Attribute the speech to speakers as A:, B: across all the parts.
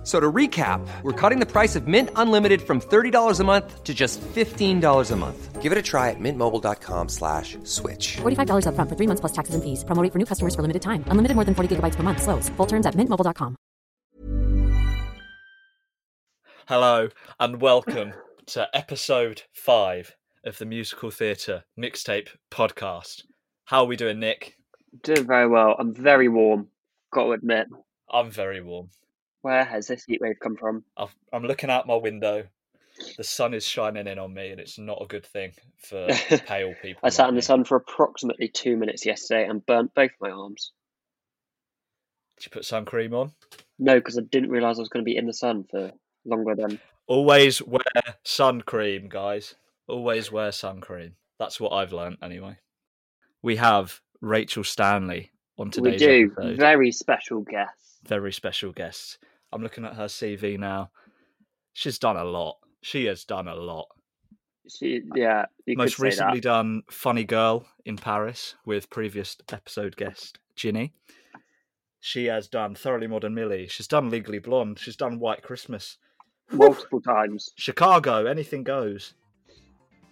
A: F- So to recap, we're cutting the price of Mint Unlimited from $30 a month to just $15 a month.
B: Give it a try at mintmobile.com slash switch.
C: $45 upfront for three months plus taxes and fees. Promo rate for new customers for limited time. Unlimited more than 40 gigabytes per month. Slows. Full terms at mintmobile.com.
D: Hello and welcome to episode five of the Musical Theatre Mixtape Podcast. How are we doing, Nick?
E: Doing very well. I'm very warm. Got to admit.
D: I'm very warm.
E: Where has this heat wave come from?
D: I've, I'm looking out my window. The sun is shining in on me, and it's not a good thing for pale people.
E: I sat
D: like
E: in
D: me.
E: the sun for approximately two minutes yesterday and burnt both my arms.
D: Did you put sun cream on?
E: No, because I didn't realise I was going to be in the sun for longer than.
D: Always wear sun cream, guys. Always wear sun cream. That's what I've learnt anyway. We have Rachel Stanley on today's we
E: do.
D: episode.
E: Very special guest.
D: very special guest. I'm looking at her CV now. She's done a lot. She has done a lot.
E: She, yeah,
D: Most recently done Funny Girl in Paris with previous episode guest Ginny. She has done Thoroughly Modern Millie. She's done Legally Blonde. She's done White Christmas.
E: multiple times.
D: Chicago, anything goes.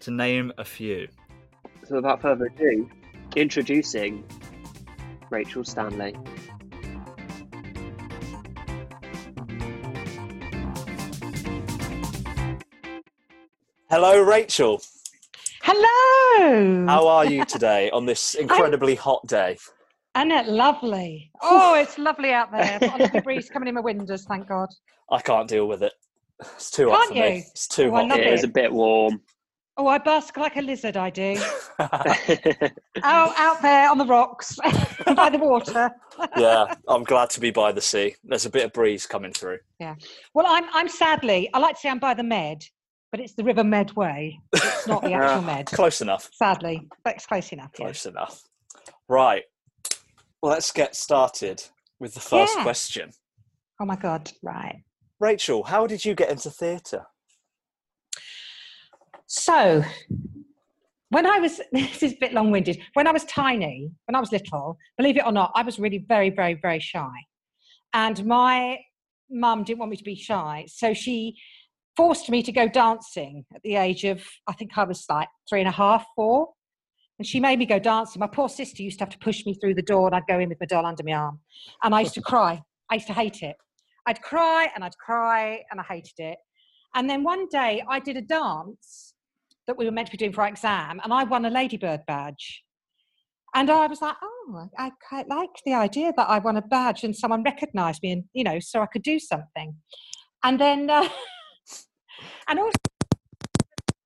D: To name a few.
E: So without further ado, introducing Rachel Stanley.
D: Hello, Rachel.
F: Hello.
D: How are you today on this incredibly hot day?
F: Isn't it lovely? Oh, it's lovely out there. I've got a lovely breeze coming in my windows, thank God.
D: I can't deal with it. It's too hot
F: Can't
D: for me.
F: you?
D: It's too
F: Oh,
D: hot.
F: love
E: It
D: for
E: a bit warm.
F: Oh, I bask like a lizard, I do. out, out there on the rocks by the water.
D: yeah, I'm glad to be by the sea. There's a bit of breeze coming through. Yeah.
F: Well, I'm, I'm sadly, I like to say I'm by the Med, but it's the River Medway. It's not the actual Med.
D: Close enough.
F: Sadly, but it's close enough. Yeah.
D: Close enough. Right. Well, let's get started with the first
F: Yeah.
D: question.
F: Oh my God, right.
D: Rachel, how did you get into theatre?
F: So, when I was, this is a bit long winded, when I was tiny, when I was little, believe it or not, I was really very, very, very shy. And my mum didn't want me to be shy. So she forced me to go dancing at the age of, I think I was like three and a half, four. And she made me go dancing. My poor sister used to have to push me through the door and I'd go in with my doll under my arm. And I used to cry. I used to hate it. I'd cry and I'd cry and I hated it. And then one day I did a dance that we were meant to be doing for our exam, and I won a Ladybird badge. And I was like, oh, I quite like the idea that I won a badge and someone recognised me, and you know, so I could do something. And then, uh, and also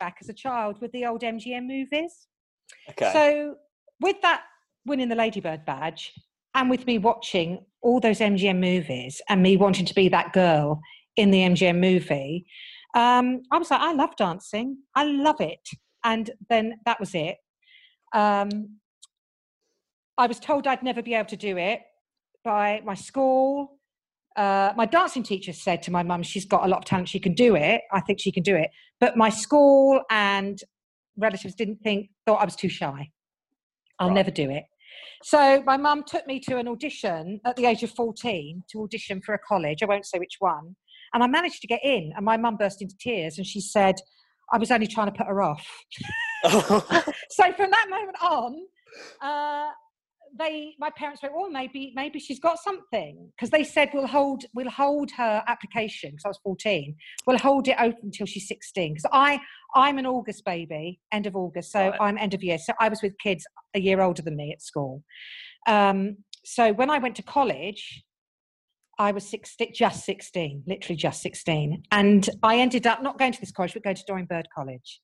F: back as a child with the old MGM movies.
D: Okay.
F: So with that winning the Ladybird badge, and with me watching all those MGM movies, and me wanting to be that girl in the MGM movie, um, I was like, I love dancing. I love it. And then that was it. Um, I was told I'd never be able to do it by my school. Uh, my dancing teacher said to my mum, she's got a lot of talent, she can do it. I think she can do it. But my school and relatives didn't think, thought I was too shy. I'll
D: Right.
F: never do it. So my mum took me to an audition at the age of 14 to audition for a college. I won't say which one. And I managed to get in, and my mum burst into tears and she said, I was only trying to put her off. so from that moment on, uh, they my parents went, "Oh, maybe maybe she's got something," because they said we'll hold we'll hold her application because I was fourteen. We'll hold it open until she's sixteen. Because I I'm an August baby, end of August, so
D: Right.
F: I'm end of year. So I was with kids a year older than me at school. Um, so when I went to college, I was 16, just 16, literally just 16. And I ended up not going to this college, but going to Doreen Bird College.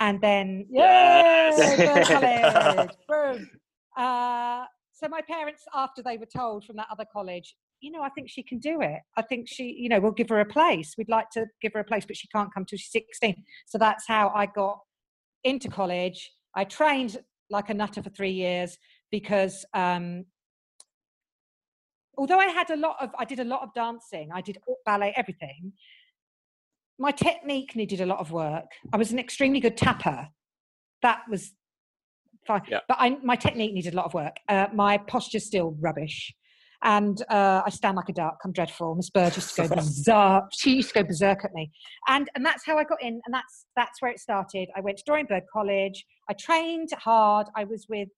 F: And then,
D: Yes.
F: yay, Bird College, boom. Uh, so my parents, after they were told from that other college, you know, I think she can do it. I think she, you know, we'll give her a place. We'd like to give her a place, but she can't come till she's 16. So that's how I got into college. I trained like a nutter for three years because um, although I had a lot of, I did a lot of dancing, I did ballet, everything. My technique needed a lot of work. I was an extremely good tapper. That was fine,
D: Yeah.
F: but I, my technique needed a lot of work. Uh, my posture's still rubbish, and uh, I stand like a duck. I'm dreadful. Miss Bird used to go berserk. She used to go berserk at me, and and that's how I got in, and that's that's where it started. I went to Doreen Bird College. I trained hard. I was with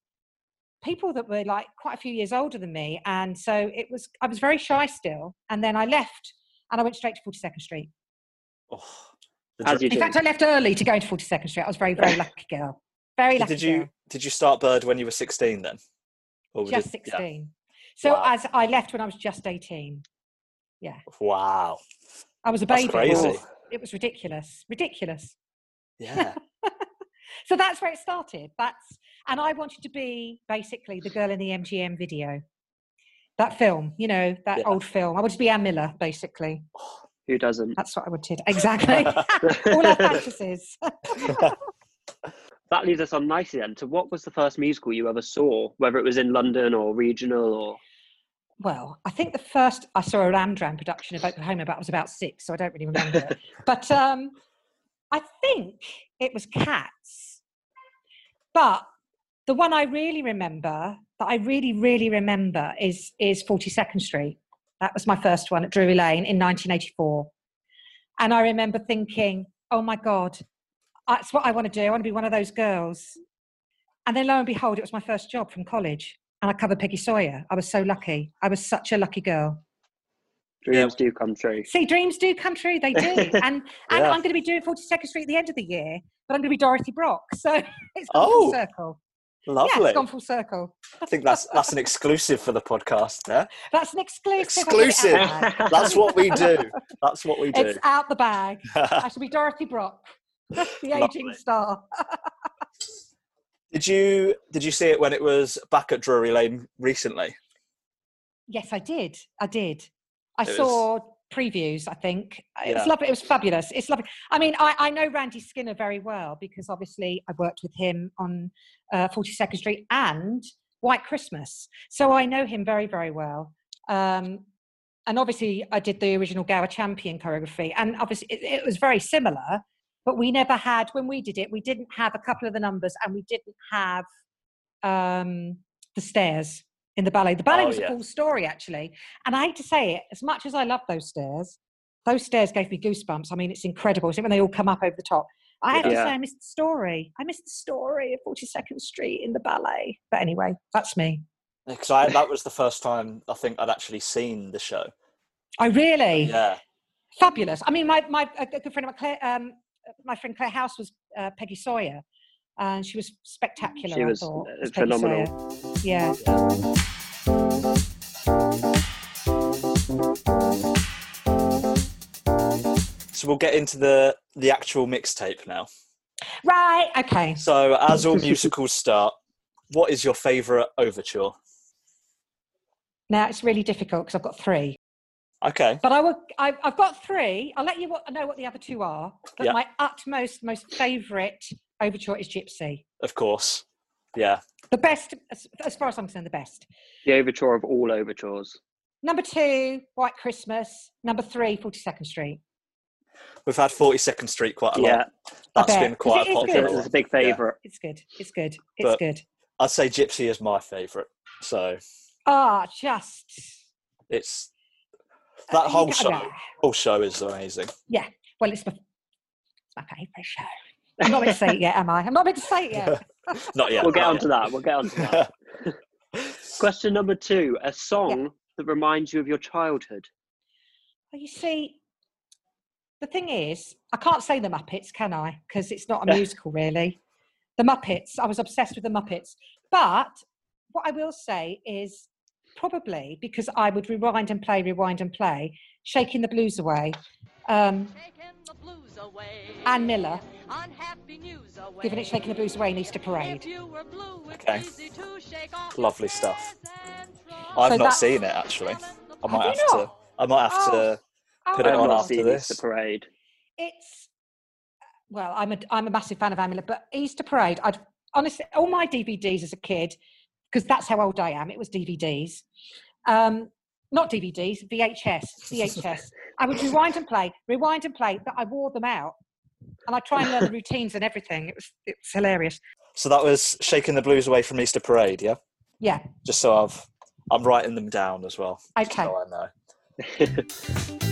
F: people that were like quite a few years older than me and so it was i was very shy still and then i left and i went straight to 42nd street
D: Oh, the
E: As
D: dr-
E: you
F: in
E: do.
F: fact i left early to go into 42nd street i was very very lucky girl very lucky
D: did you
F: girl.
D: did you start Bird when you were 16 then? Or
F: just
D: did-
F: 16
D: yeah.
F: so
D: Wow.
F: as i left when i was just 18 Yeah.
D: Wow.
F: i was a
D: That's
F: baby
D: crazy.
F: it was ridiculous ridiculous
D: Yeah.
F: so that's where it started that's and i wanted to be basically the girl in the mgm video that film you know that
D: Yeah.
F: old film i wanted to be ann miller basically
E: Who doesn't?
F: That's what I wanted. Exactly. All our fantasies.
E: That leads us on nicely then to what was the first musical you ever saw, whether it was in London or regional or
F: well, I think the first I saw a Ramdram production of Oklahoma, but I was about six, so I don't really remember it. But um, I think it was Cats. But the one I really remember, that I really, really remember, is is Forty Second Street. That was my first one at Drury Lane in 1984, and I remember thinking, "Oh my God, that's what I want to do. I want to be one of those girls." And then lo and behold, it was my first job from college, and I covered Peggy Sawyer. I was so lucky. I was such a lucky girl.
E: dreams do come true.
F: See, dreams do come true. They do. And and
D: Yeah.
F: I'm going to be doing 42nd Street at the end of the year, but I'm going to be Dorothy Brock. So it's gone
D: Oh,
F: full circle. Yeah,
D: Lovely.
F: it's gone full circle.
D: I think that's that's an exclusive for the podcast there.
F: That's an exclusive. I'll get it
D: Exclusive.
F: out the bag.
D: That's what we do. That's what we do.
F: It's out the bag. I shall be Dorothy Brock, the aging star.
D: did you did you see it when it was back at Drury Lane recently?
F: Yes, I did. I did. I
D: It was-
F: saw previews, I think. It was lovely. It was fabulous. It's lovely. I mean, I, I know Randy Skinner very well because obviously I worked with him on uh, 42nd Street and White Christmas. So I know him very, very well. Um, and obviously I did the original Gower Champion choreography. And obviously it, it was very similar, but we never had, when we did it, we didn't have a couple of the numbers and we didn't have um, the stairs in the ballet. The ballet
D: Oh,
F: was
D: yeah.
F: a cool story, actually. And I hate to say it, as much as I love those stairs, those stairs gave me goosebumps. I mean, it's incredible. When they all come up over the top. I have to
E: Yeah.
F: say, I missed the story. I missed the story of 42nd Street in the ballet. But anyway, that's me.
D: Because I that was the first time I think I'd actually seen the show.
F: I really
D: Yeah.
F: fabulous. I mean, my my a good friend of mine, Claire, um, my friend Claire Halse was uh, Peggy Sawyer, and she was spectacular.
E: She
F: I
E: was,
F: thought,
E: uh,
F: Peggy
E: phenomenal.
F: Sawyer. Yeah.
D: So we'll get into the the actual mixtape now.
F: Right. Okay.
D: So as all musicals start, what is your favourite overture?
F: Now it's really difficult because I've got three.
D: Okay.
F: But I will. I've, I've got three. I'll let you know what the other two are. But
D: Yeah.
F: my utmost, most favourite overture is Gypsy.
D: Of course. Yeah.
F: The best, as, as far as I'm concerned, the best.
E: The overture of all overtures.
F: Number two, White Christmas. Number three, 42nd Street.
D: We've had 42nd Street quite a
E: Yeah,
D: lot. That's
F: bet,
D: been
F: 'cause
D: quite
F: it
D: a
F: is
D: popular
F: good.
E: it's a big
D: Yeah.
E: favourite.
F: It's good. It's good. It's
D: But-
F: good.
D: I'd say Gypsy is my favourite. So
F: Ah, just
D: it's that
F: uh,
D: whole show.
F: yeah.
D: Whole show is amazing.
F: Yeah. Well, it's my, it's my favourite show. I'm not meant to say it yet, am I? I'm not meant to say it yet.
D: Not yet.
E: We'll get
D: not
E: onto that. We'll get onto that. Question number two: A song that reminds you of your childhood.
F: Well, you see, the thing is, I can't say the Muppets, can I? Because it's not a musical, really. The Muppets, I was obsessed with the Muppets. But what I will say is probably because I would rewind and play, rewind and play, shaking the blues away. Um, Ann Miller, giving it shaking the blues away in Easter Parade.
D: Okay. Lovely stuff. I've
F: So
D: not
F: that-
D: seen it actually. I might
F: Have
D: have, to.
F: not?
D: I might have to.
F: Oh,
D: Put it
E: I've
D: on after this.
E: Easter Parade.
F: it's well i'm a i'm a massive fan of Ann Miller but easter parade i'd honestly all my dvds as a kid because that's how old i am it was dvds um not DVDs, VHS, VHS. I would rewind and play, rewind and play, but I wore them out. And I try and learn the routines and everything. It was, it was hilarious.
D: So that was shaking the blues away from Easter Parade, yeah.
F: Yeah.
D: Just so I've, I'm writing them down as well.
F: Okay.
D: So I know.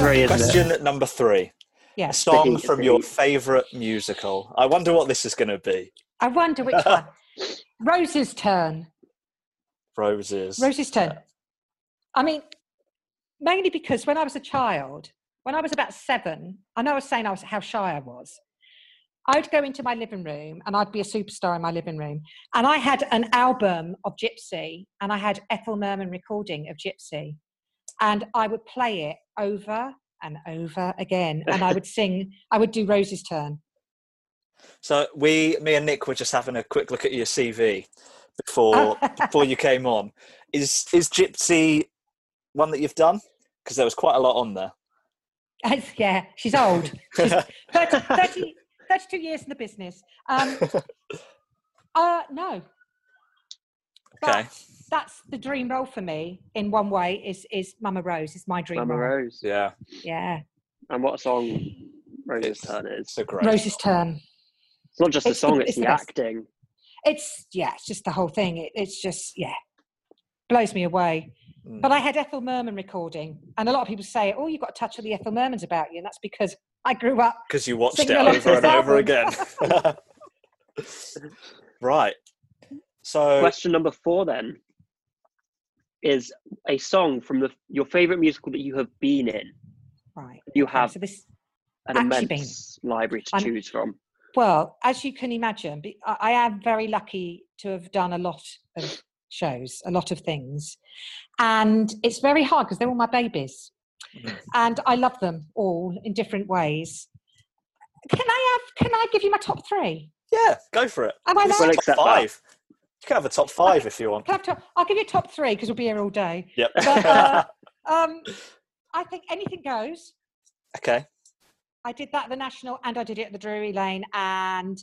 E: Three.
D: Question number three.
F: Yeah.
D: A song from your favourite musical. I wonder what this is going to be.
F: I wonder which one. Rose's turn.
D: Roses.
F: Rose's turn. I mean, mainly because when I was a child, when I was about seven, I know I was saying I was how shy I was. I would go into my living room and I'd be a superstar in my living room. And I had an album of Gypsy and I had Ethel Merman recording of Gypsy. And I would play it over and over again. And I would sing, I would do Rose's turn.
D: So we, me and Nick were just having a quick look at your CV before before you came on. Is is Gypsy one that you've done? Because there was quite a lot on there.
F: yeah, she's old. She's 30, 30, 32 years in the business. Um, uh, no. But
D: Okay.
F: That's the dream role for me in one way is is Mama Rose is my dream
E: Mama
F: role.
E: Rose.
D: Yeah,
F: Yeah.
E: And what song Rose's
D: It's-
E: turn is.
D: it's a great.
F: Rose's turn.
E: It's not just the
F: it's the-
E: song, it's,
F: it's
E: the,
F: the
E: acting.
F: It's yeah, it's just the whole thing. It, it's just yeah. Blows me away.
D: Mm.
F: But I had Ethel Merman recording, and a lot of people say, "Oh, you've got a touch of the Ethel Mermans about you," and that's because I grew up
D: Because you watched it over and
F: this
D: over again. right. So
E: Question number four then is a song from the your favourite musical that you have been in.
F: right.
E: You
F: okay,
E: have
F: so this
E: an
F: Actually been.
E: immense library to
F: I'm-
E: choose from.
F: Well, as you can imagine, I I am very lucky to have done a lot of shows, a lot of things. And it's very hard because they're all my babies. And I love them all in different ways. Can I have can I give you my top three?
D: yeah, go for it.
F: Am I
D: This is
F: allowed?
E: We'll
D: top
E: accept
D: five. You can have a top five if you want.
F: Can I have top, I'll give you a top three because we'll be here all day.
D: Yep.
F: But, uh, um, I think anything goes.
D: okay.
F: I did that at the National and I did it at the Drury Lane. And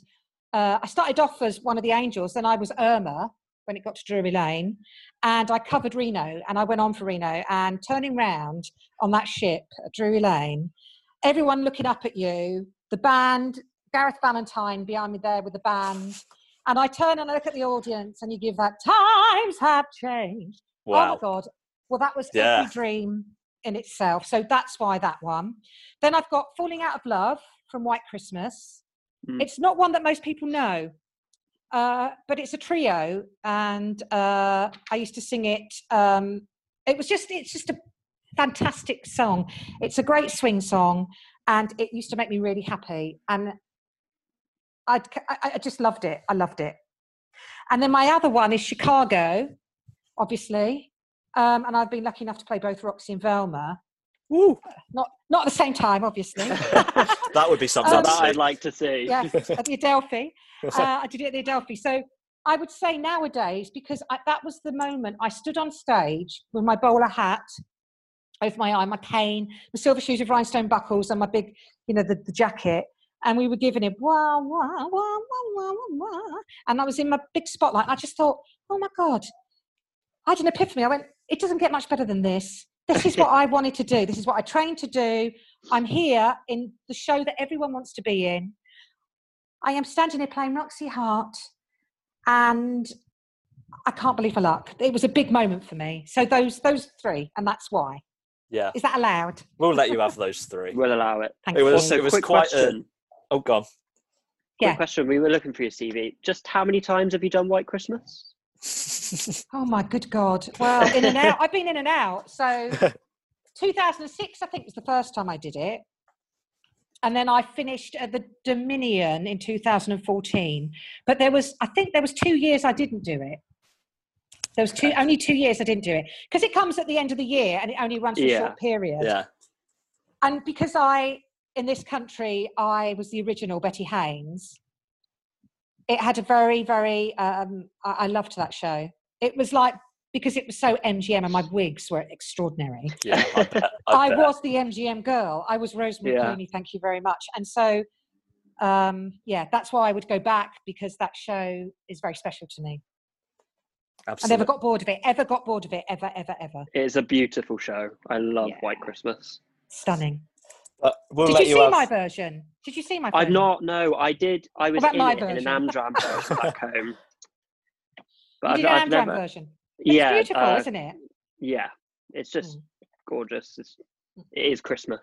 F: uh, I started off as one of the angels. Then I was Irma when it got to Drury Lane. And I covered Reno and I went on for Reno. And turning round on that ship at Drury Lane, everyone looking up at you, the band, Gareth Valentine behind me there with the band. And I turn and I look at the audience and you give that times have changed. Oh my God. Well, that was
D: Yeah.
F: every dream in itself. So that's why that one. Then I've got Falling Out of Love from White Christmas.
E: Mm.
F: It's not one that most people know, uh, but it's a trio. And uh, I used to sing it. Um, it was just, it's just a fantastic song. It's a great swing song. And it used to make me really happy. And I'd, I, I just loved it. I loved it. And then my other one is Chicago, obviously. Um, and I've been lucky enough to play both Roxy and Velma.
D: Woo.
F: Not not at the same time, obviously.
D: That would be something.
F: Um,
E: that. I'd like to see.
F: yes, at the Adelphi. Uh, I did it at the Adelphi. So I would say nowadays, because I, that was the moment I stood on stage with my bowler hat over my eye, my cane, my silver shoes with rhinestone buckles, and my big, you know, the, the jacket. And we were giving it wah, wah, wah, wah, wah, wah, wah. And I was in my big spotlight. I just thought, oh my God. I had an epiphany. I went, it doesn't get much better than this. This is what I wanted to do. This is what I trained to do. I'm here in the show that everyone wants to be in. I am standing here playing Roxy Hart, and I can't believe my luck. It was a big moment for me. So those those three, and that's why.
D: Yeah,
F: Is that allowed?
D: we'll let you have those three.
E: We'll allow it.
F: Thank
D: It was-
F: you.
D: it was
E: quick
D: quite a-
E: question.
D: Oh, God.
E: Quick question. We were looking for your CV. Just how many times have you done White Christmas?
F: Oh my good God. Well, in and out. I've been in and out. So 2006, I think, was the first time I did it. And then I finished at the Dominion in 2014. But there was, I think there was two years I didn't do it. There was two, only two years I didn't do it because it comes at the end of the year and it only runs for
E: Yeah.
F: a short period.
D: yeah.
F: And because I, in this country, I was the original Betty Haynes. It had a very, very. Um, I, I loved that show. It was like because it was so MGM and my wigs were extraordinary.
D: Yeah. I, bet, I,
F: I was the MGM girl. I was Rosemary
E: Yeah.
F: Clooney. Thank you very much. And so um, yeah, that's why I would go back because that show is very special to me.
D: Absolutely.
F: I never got bored of it. Ever got bored of it? Ever, ever, ever.
E: It is a beautiful show. I love
F: Yeah.
E: White Christmas.
F: Stunning.
D: But we'll
F: Did
D: let
F: you see
D: have-
F: my version? Did you see my? Version?
E: I've not. No, I did. I was
F: about
E: in
F: my
E: it in an? Amdram version back home. But
F: You
E: I've,
F: did
E: I've
F: an Amdram
E: never.
F: version. It's
E: Yeah,
F: beautiful,
E: uh,
F: isn't it?
E: yeah. It's just hmm. gorgeous. It's, hmm. it is Christmas.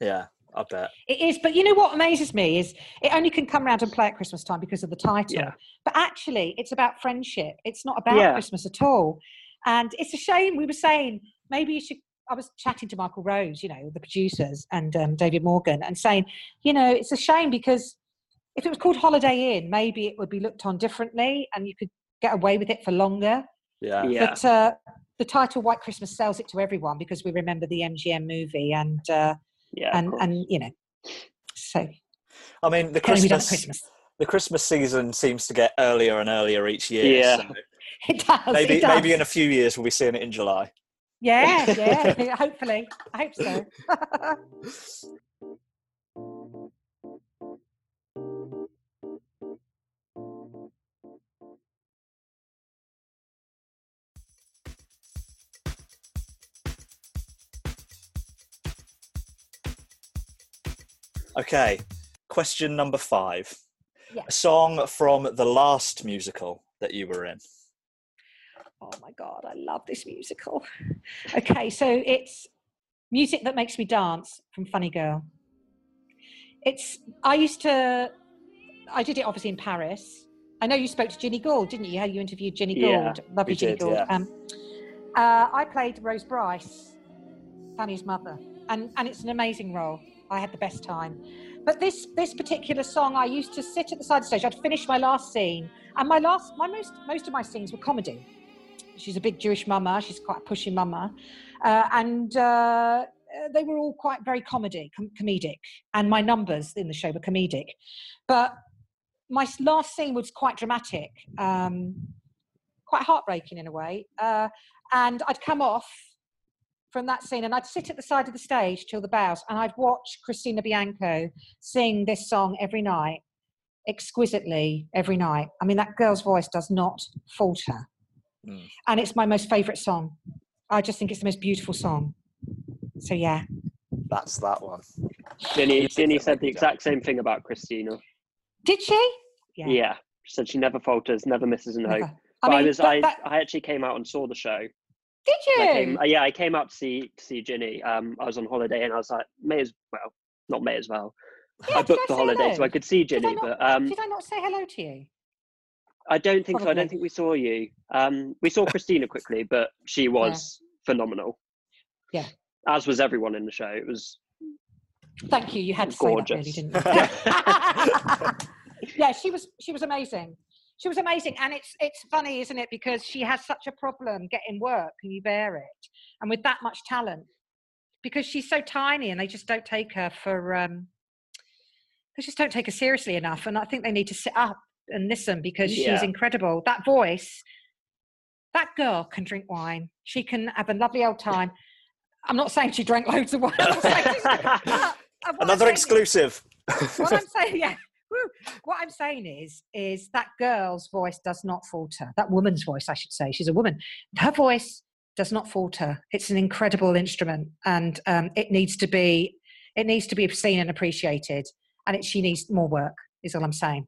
D: Yeah, I bet.
F: It is, but you know what amazes me is it only can come round and play at Christmas time because of the title.
E: Yeah.
F: But actually, it's about friendship. It's not about
E: Yeah.
F: Christmas at all. And it's a shame. We were saying maybe you should. I was chatting to Michael Rose, you know, the producers, and um, David Morgan, and saying, you know, it's a shame because if it was called Holiday Inn, maybe it would be looked on differently, and you could get away with it for longer.
D: Yeah.
E: Yeah.
F: But uh, the title White Christmas sells it to everyone because we remember the MGM movie, and uh,
E: Yeah.
F: and and you know, so
D: I mean, the
F: can we done
D: Christmas,
F: Christmas?
D: the Christmas season seems to get earlier and earlier each year.
E: Yeah.
D: so
F: It does.
D: maybe
F: it does.
D: maybe in a few years we'll be seeing it in July.
F: Yeah, yeah. hopefully, I hope so.
D: Okay, question number five.
F: Yeah.
D: A song from the last musical that you were in.
F: Oh my god, I love this musical. Okay, so it's music that makes me dance from Funny Girl. It's I used to I did it obviously in Paris. I know you spoke to Ginny Gould, didn't you? How you interviewed Ginny
E: Yeah,
F: lovely Ginny
D: did,
F: Gould.
D: yeah.
F: Um, uh, I played Rose Brice, Fanny's mother, and and it's an amazing role. I had the best time. But this this particular song, I used to sit at the side of the stage. I'd finish my last scene, and my last my most most of my scenes were comedy. She's a big Jewish mama. She's quite a pushy mama, uh, and uh, they were all quite very comedy, com- comedic. And my numbers in the show were comedic, but my last scene was quite dramatic, um, quite heartbreaking in a way. Uh, and I'd come off from that scene and I'd sit at the side of the stage till the bows and I'd watch Christina Bianco sing this song every night, exquisitely every night. I mean, that girl's voice does not falter.
D: Mm.
F: And it's my most favourite song. I just think it's the most beautiful song. So, yeah.
D: That's that one.
E: Ginny,
D: Music
E: Ginny said the exact same thing about Christina.
F: Did she?
E: Yeah. She said she never falters, never misses an hope.
F: Never.
E: But I,
F: mean,
E: was
F: but
E: I,
F: that-
E: I actually came out and saw the show.
F: did
E: I
F: you?
E: came, uh, yeah, I came out to see to see Ginny. Um, I was on holiday and I was like, may as well, not may as well.
F: Yeah,
E: I
F: did
E: booked the holiday
F: hello?
E: so I could see
F: Did
E: Ginny,
F: not-
E: but um,
F: Did I not say hello to you?
E: I don't think so. I don't think we saw you. Um, we saw Christina quickly, but she was phenomenal.
F: Yeah.
E: As was everyone in the show. It was
F: Thank you. You had to say that, really,
E: Gorgeous.
F: didn't you? yeah, she was. She was amazing. She was amazing, and it's it's funny, isn't it? Because she has such a problem getting work, and you bear it, and with that much talent, because she's so tiny, and they just don't take her for. Um, they just don't take her seriously enough, and I think they need to sit up and listen because she's
E: Yeah.
F: incredible. That voice, that girl can drink wine. She can have a lovely old time. I'm not saying she drank loads of wine. I'm not saying she's- but, what I'm
D: Another
F: saying is-
D: exclusive.
F: what I'm saying, yeah. What I'm saying is, is that girl's voice does not falter. That woman's voice, I should say. She's a woman. Her voice does not falter. It's an incredible instrument, and um, it needs to be, it needs to be seen and appreciated. And it, she needs more work. Is all I'm saying.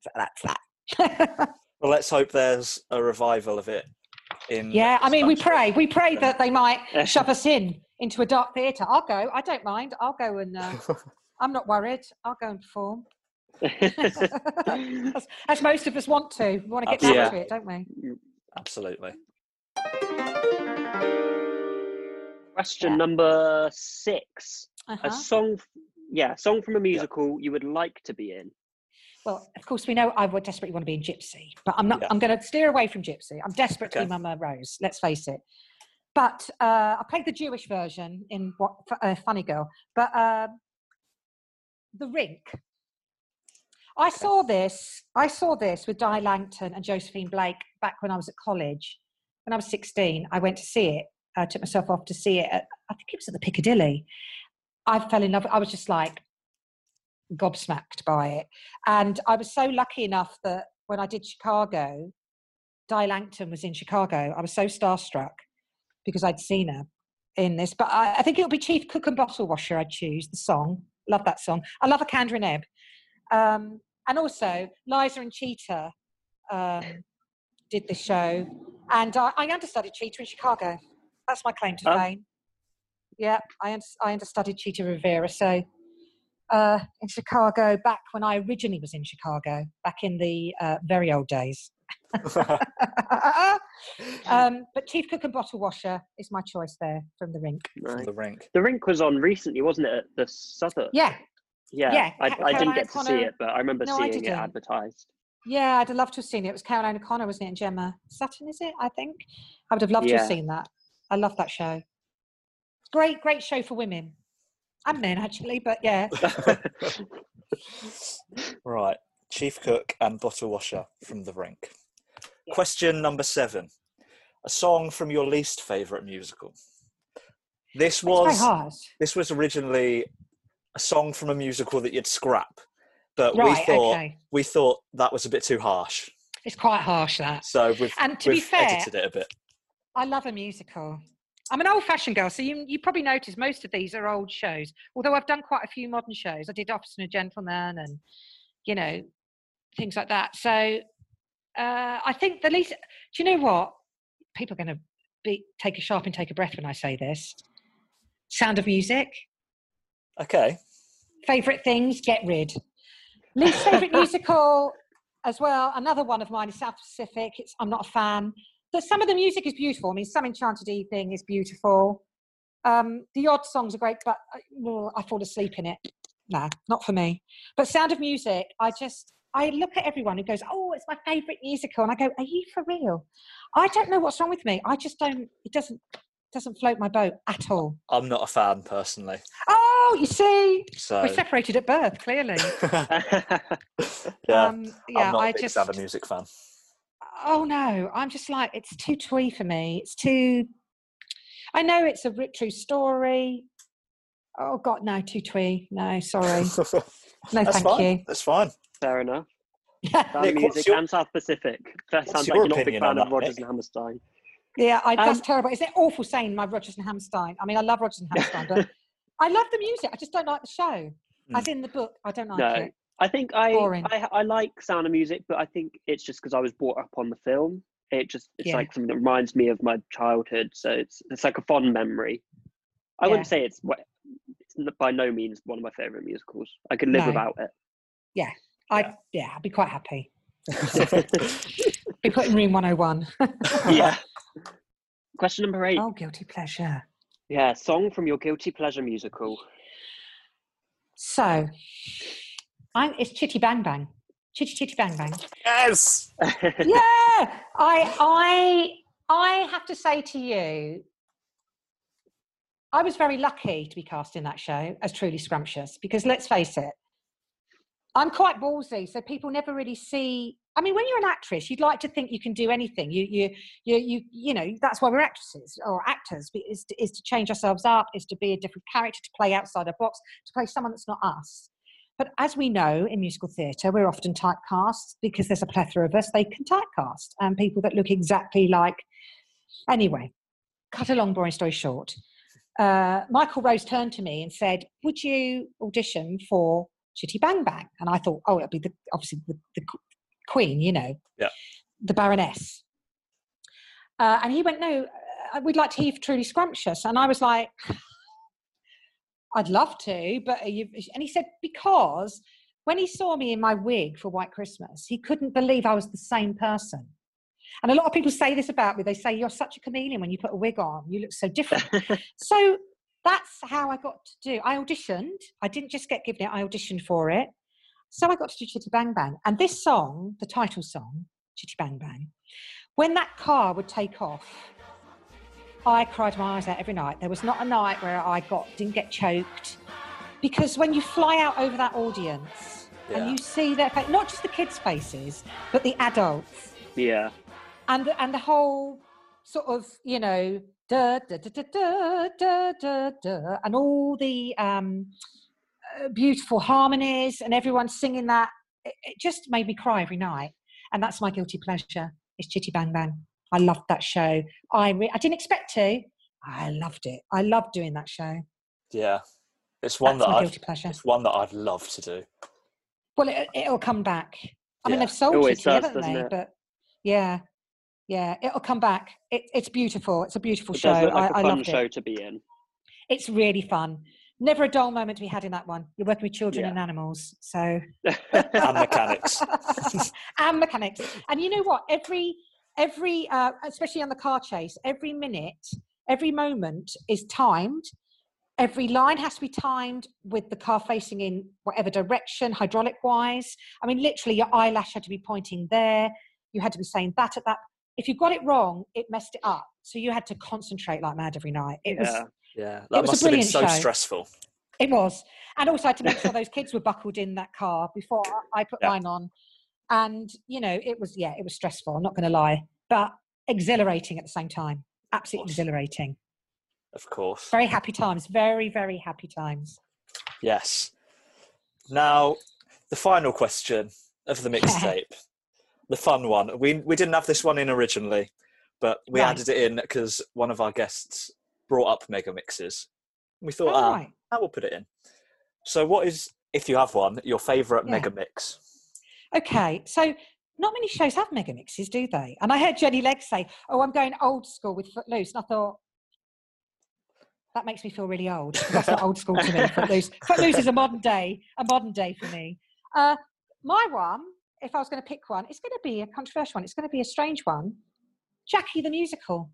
F: So that's that.
D: Well, let's hope there's a revival of it. In
F: yeah, I mean, we pray. We pray that they might shove us in into a dark theatre. I'll go. I don't mind. I'll go and. Uh, I'm not worried. I'll go and perform. as, as most of us want to. We want to get back
D: Yeah.
F: to it, don't we?
D: Absolutely.
E: question
F: Yeah.
E: number six. A
F: Uh-huh.
E: song, f- yeah, song from a musical you would like to be in.
F: Well, of course, we know I would desperately want to be in Gypsy, but I'm not.
D: Yeah.
F: I'm going to steer away from Gypsy. I'm desperate to
D: Okay.
F: be Mama Rose. Let's face it. But uh, I played the Jewish version in what uh, Funny Girl, but uh, the Rink. I saw this. I saw this with Di Langton and Josephine Blake back when I was at college. When I was 16, I went to see it. I took myself off to see it. At, I think it was at the Piccadilly. I fell in love. I was just like, gobsmacked by it. And I was so lucky enough that when I did Chicago, Di Langton was in Chicago. I was so starstruck because I'd seen her in this. But I, I think it'll be Chief Cook and Bottle Washer I'd choose, the song. Love that song. I love a Kander and Ebb. Um, and also, Liza and Chita um, did the show. And I, I understudied Chita in Chicago. That's my claim to
E: Oh.
F: fame. Yeah, I, I understudied Chita Rivera. So uh, in Chicago, back when I originally was in Chicago, back in the uh, very old days. um, but Chief Cook and Bottle Washer is my choice there from the rink.
E: Right.
D: the rink.
E: The rink was on recently, wasn't it? At the Southwark.
F: Yeah,
E: Yeah.
F: yeah,
E: I, I didn't
F: Caroline
E: get to see it, but I remember
F: No, I
E: seeing it advertised.
F: yeah, I'd have loved to have seen it. It was Caroline O'Connor, wasn't it? And Gemma Sutton, is it? I think. I would have loved to have seen that. I love that show. Great, great show for women and men, actually. But yeah,
D: Right. Chief cook and bottle washer from the rink. Question number seven. A song from your least favourite musical. This was this was originally a song from a musical that you'd scrap, but we thought
F: okay.
D: we thought that was a bit too harsh.
F: It's quite harsh that.
D: So we've
F: And to be
D: we've
F: fair-
D: edited it a bit.
F: I love a musical. I'm an old-fashioned girl, so you you probably noticed most of these are old shows. Although I've done quite a few modern shows. I did Officer and a Gentleman, and you know things like that. So uh, I think the least. Do you know what? People are going to be take a sharp and take a breath when I say this. Sound of Music.
D: Okay.
F: Favorite things, get rid. Least favorite musical as well. Another one of mine is South Pacific. It's, I'm not a fan. But some of the music is beautiful. I mean, Some Enchanted Evening is beautiful. Um, the odd songs are great, but I, well, I fall asleep in it. No, not for me. But Sound of Music, I just I look at everyone who goes, "Oh, it's my favourite musical," and I go, "Are you for real?" I don't know what's wrong with me. I just don't. It doesn't doesn't float my boat at all.
D: I'm not a fan personally.
F: Oh, you see,
D: So
F: we're separated at birth, clearly.
D: yeah,
F: um, yeah,
D: I'm not
F: I
D: a big
F: just.
D: Sound of Music fan.
F: Oh no, I'm just like it's too twee for me. It's too. I know it's a ri- true story. Oh God, no, too twee. No, sorry. No,
D: That's
F: thank
D: fine.
F: you.
D: That's fine.
E: Fair enough.
F: yeah,
E: Sound
D: Nick, what's
E: Music
D: your-
E: and South Pacific. That
D: what's
E: sounds
D: your
E: like you're not a big
D: opinion
E: fan
D: on
E: of
D: that,
E: Rogers
D: Nick?
E: and Hammerstein.
F: Yeah, I, that's
E: Um,
F: terrible. It's an awful saying my Rodgers and Hammerstein? I mean, I love Rodgers and Hammerstein, but I love the music. I just don't like the show. As in the book, I don't like
E: No.
F: it.
E: I think I, I I like Sound of Music, but I think it's just because I was brought up on the film. It just it's
F: Yeah.
E: like something that reminds me of my childhood, so it's it's like a fond memory. I
F: Yeah.
E: wouldn't say it's what it's by no means one of my favorite musicals. I could live
F: No.
E: without it.
F: Yeah, I yeah, I'd be quite happy. Be put in room 101.
E: yeah. Question number eight.
F: oh, guilty pleasure.
E: Yeah, song from your guilty pleasure musical.
F: So, I'm, it's Chitty Bang Bang. Chitty Chitty Bang Bang.
D: Yes.
F: yeah, I, I, I have to say to you, I was very lucky to be cast in that show as truly scrumptious because let's face it, I'm quite ballsy, so people never really see. I mean, when you're an actress, you'd like to think you can do anything. You, you, you, you, you know, that's why we're actresses or actors is to, is to change ourselves up, is to be a different character, to play outside our box, to play someone that's not us. But as we know in musical theatre, we're often typecast because there's a plethora of us. They can typecast and people that look exactly like. Anyway, cut a long boring story short. Uh, Michael Rose turned to me and said, "Would you audition for Chitty Bang Bang?" And I thought, "Oh, it'll be the obviously the, the Queen, you know,
D: Yeah.
F: the Baroness." Uh, and he went, "No, uh, we'd like to hear Truly Scrumptious." And I was like, "I'd love to, but uh, are you?" And he said, "Because." When he saw me in my wig for White Christmas, he couldn't believe I was the same person. And a lot of people say this about me. They say, You're such a chameleon when you put a wig on. You look so different. so that's how I got to do. I auditioned. I didn't just get given it, I auditioned for it. So I got to do Chitty Bang Bang. And this song, the title song, Chitty Bang Bang, when that car would take off, I cried my eyes out every night. There was not a night where I got didn't get choked. Because when you fly out over that audience
D: Yeah.
F: and you see their fa- not just the kids' faces, but the adults,
E: yeah.
F: and the, and the whole sort of you know da da da da da da da, da and all the um uh, beautiful harmonies and everyone singing that. It, it just made me cry every night. And that's my guilty pleasure. It's Chitty Bang Bang. I loved that show. I re- I didn't expect to. I loved it. I loved doing that show.
D: Yeah, it's one
F: That's
D: that
F: my
D: I'd,
F: guilty pleasure.
D: it's one that I'd love to do.
F: Well, it, it'll come back. I mean,
D: Yeah.
F: they've sold
E: it,
F: Chitty,
E: does,
F: haven't they?
E: it?
F: But yeah, yeah, it'll come back. It, it's beautiful. It's a beautiful
E: It
F: show.
E: does look like
F: I,
E: a
F: I
E: fun
F: loved
E: show
F: it.
E: to be in.
F: It's really fun. Never a dull moment to be had in that one. You're working with children
E: Yeah.
F: and animals, so
D: And mechanics.
F: and mechanics. And you know what? Every every uh, especially on the car chase, every minute, every moment is timed. Every line has to be timed with the car facing in whatever direction, hydraulic wise. I mean, literally, your eyelash had to be pointing there. You had to be saying that at that. If you got it wrong, it messed it up. So you had to concentrate like mad every night. It was
E: Yeah.
D: Yeah,
F: was
D: that
F: a
D: must have been so
F: show.
D: stressful.
F: It was. And also, I had to make sure those kids were buckled in that car before I put
D: Yeah.
F: mine on. And, you know, it was, yeah, it was stressful. I'm not going to lie, but exhilarating at the same time. Absolutely exhilarating.
D: Of course.
F: Very happy times. Very, very happy times.
D: Yes. Now, the final question of the mixtape, the fun one. We we didn't have this one in originally, but we
F: Right.
D: added it in because one of our guests brought up mega mixes. We thought,
F: Oh,
D: ah,
F: right.
D: I will put it in. So, what is, if you have one, your favourite
F: Yeah.
D: mega mix?
F: Okay. So, not many shows have mega mixes, do they? And I heard Jenny Legg say, oh, I'm going old school with Footloose. And I thought, that makes me feel really old. That's not old school to me. Footloose. Footloose is a modern day, a modern day for me. Uh, my one, if I was going to pick one, it's going to be a controversial one. It's going to be a strange one. Jackie the musical.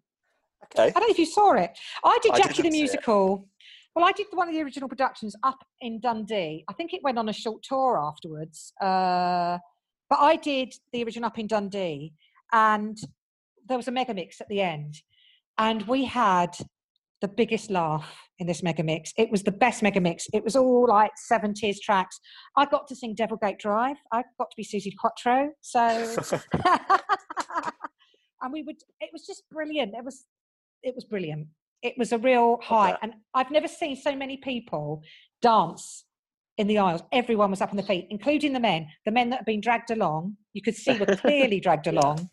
D: Okay.
F: I don't know if you saw it. I did
D: I
F: Jackie the musical. Well, I did one of the original productions up in Dundee. I think it went on a short tour afterwards. Uh, but I did the original up in Dundee, and there was a mega mix at the end, and we had the biggest laugh in this mega mix. It was the best mega mix. It was all like 70s tracks. I got to sing Devil Gate Drive. I got to be Suzi Quatro. So, and we would. It was just brilliant. It was, it was brilliant. It was a real high, and I've never seen so many people dance in the aisles. Everyone was up on their feet, including the men. The men that had been dragged along, you could see were clearly dragged
D: Yeah.
F: along.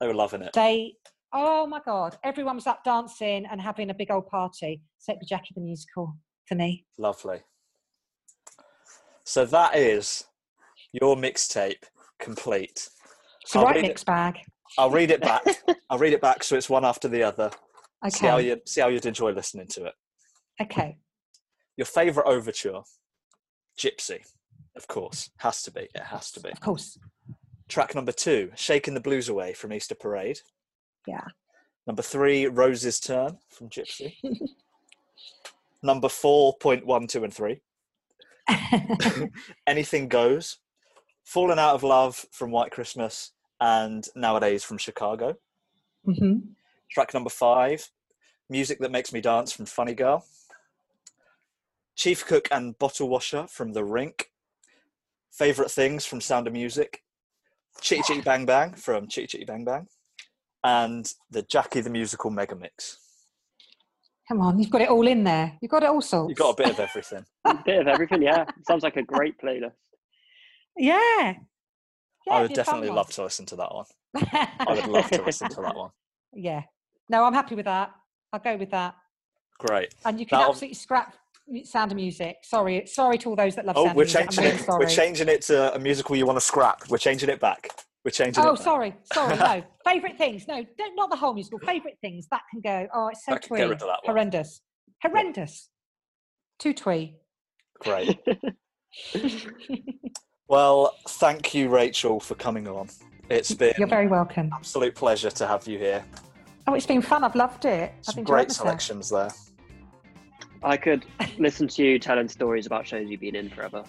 D: They were loving it.
F: They, oh my God, everyone was up dancing and having a big old party. So it'd be Jackie the musical for me.
D: Lovely. So that is your mixtape complete.
F: It's
D: I'll
F: right
D: read it-
F: bag.
D: I'll read it back. I'll read it back so it's one after the other. See how
F: Okay.
D: you see how you'd enjoy listening to it.
F: Okay.
D: Your favourite overture? Gypsy, of course. Has to be. It has to be.
F: Of course.
D: Track number two, Shaking the Blues Away from Easter Parade.
F: Yeah.
D: Number three, Rose's Turn from Gypsy. number four, point one, two, and three. Anything Goes. Fallen Out of Love from White Christmas and Nowadays from Chicago.
F: hmm
D: Track number five, Music That Makes Me Dance from Funny Girl. Chief Cook and Bottle Washer from The Rink. Favorite Things from Sound of Music. Chitty Chitty Bang Bang from Chitty Chitty Bang Bang. And the Jackie the Musical Mega Mix.
F: Come on, you've got it all in there. You've got it all sorts.
D: You've got a bit of everything.
E: A bit of everything, yeah. Sounds like a great playlist.
F: Yeah. yeah
D: I would
F: it'd be a fun
D: definitely love to listen to that one. I would love to listen to that one.
F: yeah. No, I'm happy with that. I'll go with that.
D: Great.
F: And you can
D: Now-
F: absolutely scrap Sound of Music. Sorry, sorry to all those that love
D: Oh,
F: Sound
D: we're
F: of Music.
D: changing
F: really
D: it.
F: sorry.
D: We're changing it to a musical you want to scrap. We're changing it back. We're changing
F: Oh, sorry, sorry. No, favorite things. No, don't, not the whole musical. Favorite things that can go. Oh, it's so
D: That
F: twee.
D: get rid of that one.
F: Horrendous, horrendous. Too twee.
D: Great. Well, thank you, Rachel, for coming on. It's been
F: You're very welcome.
D: an absolute pleasure to have you here.
F: Oh, it's been fun. I've loved it. I've
D: Some
F: enjoyed
D: great
F: myself.
D: selections there.
E: I could listen to you telling stories about shows you've been in forever.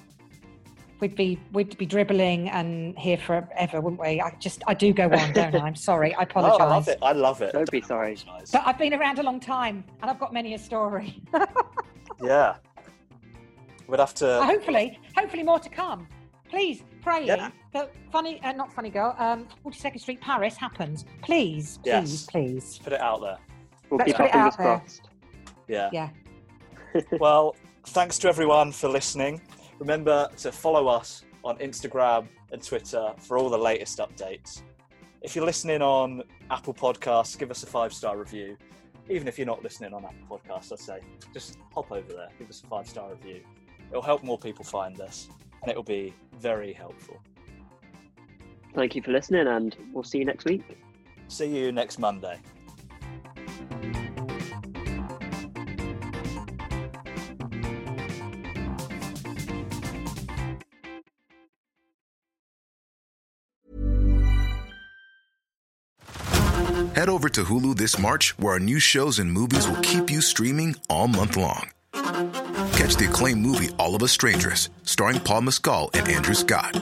F: We'd be we'd be dribbling and here forever, wouldn't we? I just I do go on, don't I? I'm sorry. I
D: Oh,
F: apologise.
D: I love it. I love it.
E: Don't be sorry.
D: Apologise.
F: But I've been around a long time and I've got many a story.
D: Yeah. We'd have to.
F: hopefully, hopefully more to come. Please, praying
D: Yeah.
F: That funny, uh, not funny girl, um, 42nd Street Paris happens. Please, please,
D: Yes.
F: please.
D: put it out there.
E: We'll
F: Let's
E: keep
F: put
E: our
F: it out
E: fingers
F: there.
E: crossed.
D: Yeah.
F: Yeah.
D: Well, thanks to everyone for listening. Remember to follow us on Instagram and Twitter for all the latest updates. If you're listening on Apple Podcasts, give us a five star review. Even if you're not listening on Apple Podcasts, I'd say just hop over there, give us a five star review. It'll help more people find us and it'll be very helpful.
E: Thank you for listening, and we'll see you next week.
D: See you next Monday.
G: Head over to Hulu this March, where our new shows and movies will keep you streaming all month long. Catch the acclaimed movie All of Us Strangers, starring Paul Mescal and Andrew Scott.